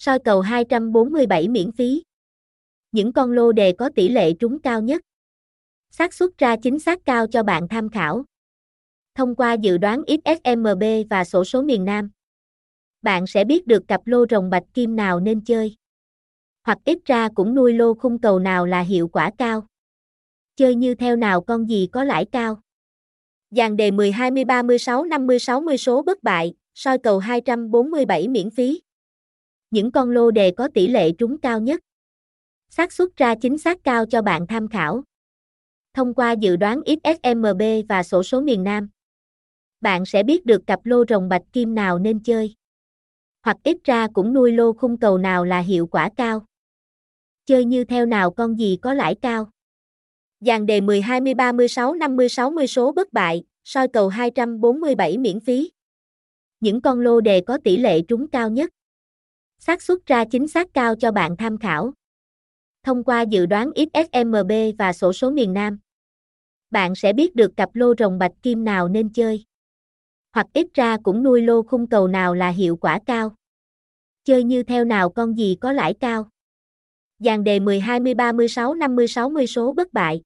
Soi cầu 247 miễn phí. Những con lô đề có tỷ lệ trúng cao nhất. xác suất ra chính xác cao cho bạn tham khảo. Thông qua dự đoán XSMB và sổ số miền Nam, bạn sẽ biết được cặp lô rồng bạch kim nào nên chơi. Hoặc ít ra cũng nuôi lô khung cầu nào là hiệu quả cao. Chơi như theo nào con gì có lãi cao. Dàn đề 10 20 36 50 60 số bất bại, soi cầu 247 miễn phí. Những con lô đề có tỷ lệ trúng cao nhất. xác suất ra chính xác cao cho bạn tham khảo. Thông qua dự đoán XSMB và sổ số miền Nam, bạn sẽ biết được cặp lô rồng bạch kim nào nên chơi. Hoặc ít ra cũng nuôi lô khung cầu nào là hiệu quả cao. Chơi như theo nào con gì có lãi cao. Dàn đề 10 20 36 50 60 số bất bại, soi cầu 247 miễn phí. Những con lô đề có tỷ lệ trúng cao nhất xác suất ra chính xác cao cho bạn tham khảo. Thông qua dự đoán XSMB và sổ số miền Nam, bạn sẽ biết được cặp lô rồng bạch kim nào nên chơi. Hoặc ít ra cũng nuôi lô khung cầu nào là hiệu quả cao. Chơi như theo nào con gì có lãi cao. Dàn đề 10 20 36 50 60 số bất bại.